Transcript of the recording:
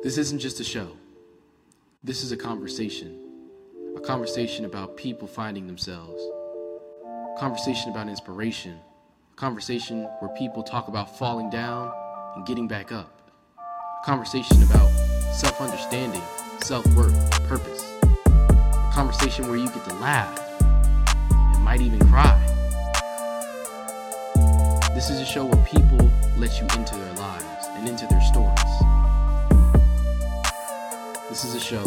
This isn't just a show. This is a conversation. A conversation about people finding themselves. A conversation about inspiration. A conversation where people talk about falling down and getting back up. A conversation about self understanding, self worth, purpose. A conversation where you get to laugh and might even cry. This is a show where people let you into their lives and into their stories. This is a show